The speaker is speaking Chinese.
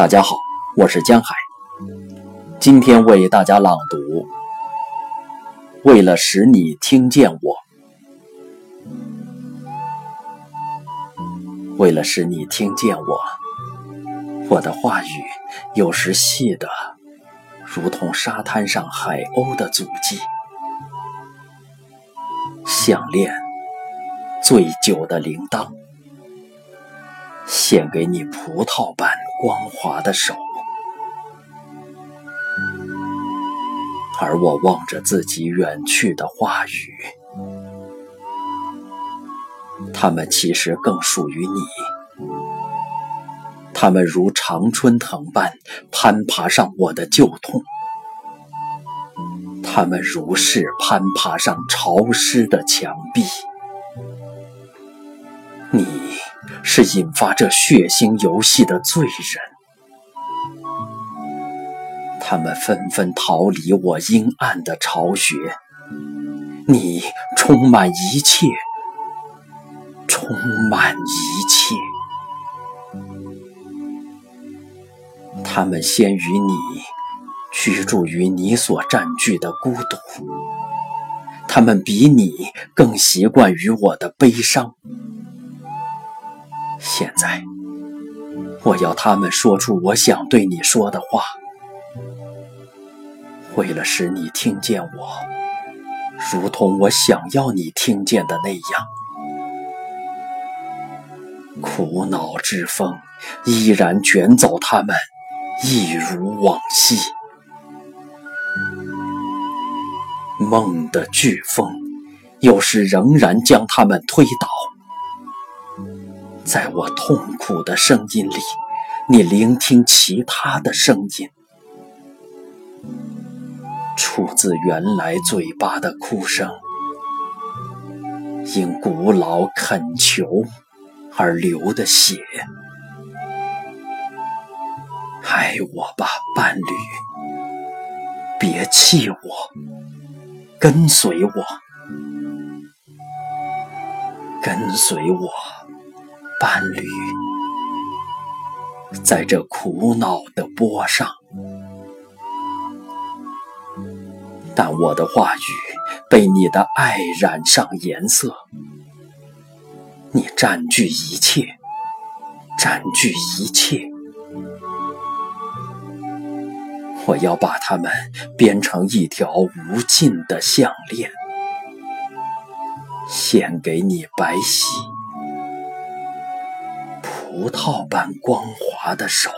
大家好，我是江海，今天为大家朗读《为了使你听见我》，为了使你听见我，我的话语有时细的如同沙滩上海鸥的足迹。项链，醉酒的铃铛。献给你葡萄般光滑的手，而我望着自己远去的话语，它们其实更属于你。它们如常春藤般攀爬上我的旧痛，它们如是攀爬上潮湿的墙壁。你。是引发这血腥游戏的罪人，他们纷纷逃离我阴暗的巢穴。你充满一切，充满一切。他们先于你居住于你所占据的孤独，他们比你更习惯于我的悲伤。现在，我要他们说出我想对你说的话，为了使你听见我，如同我想要你听见的那样。苦恼之风依然卷走他们，一如往昔；梦的飓风有时仍然将他们推倒。在我痛苦的声音里，你聆听其他的声音，出自原来嘴巴的哭声，因古老恳求而流的血。爱我吧，伴侣，别弃我，跟随我，跟随我。伴侣，在这苦恼的波上，但我的话语被你的爱染上颜色。你占据一切，占据一切。我要把它们编成一条无尽的项链，献给你，白皙。葡萄般光滑的手。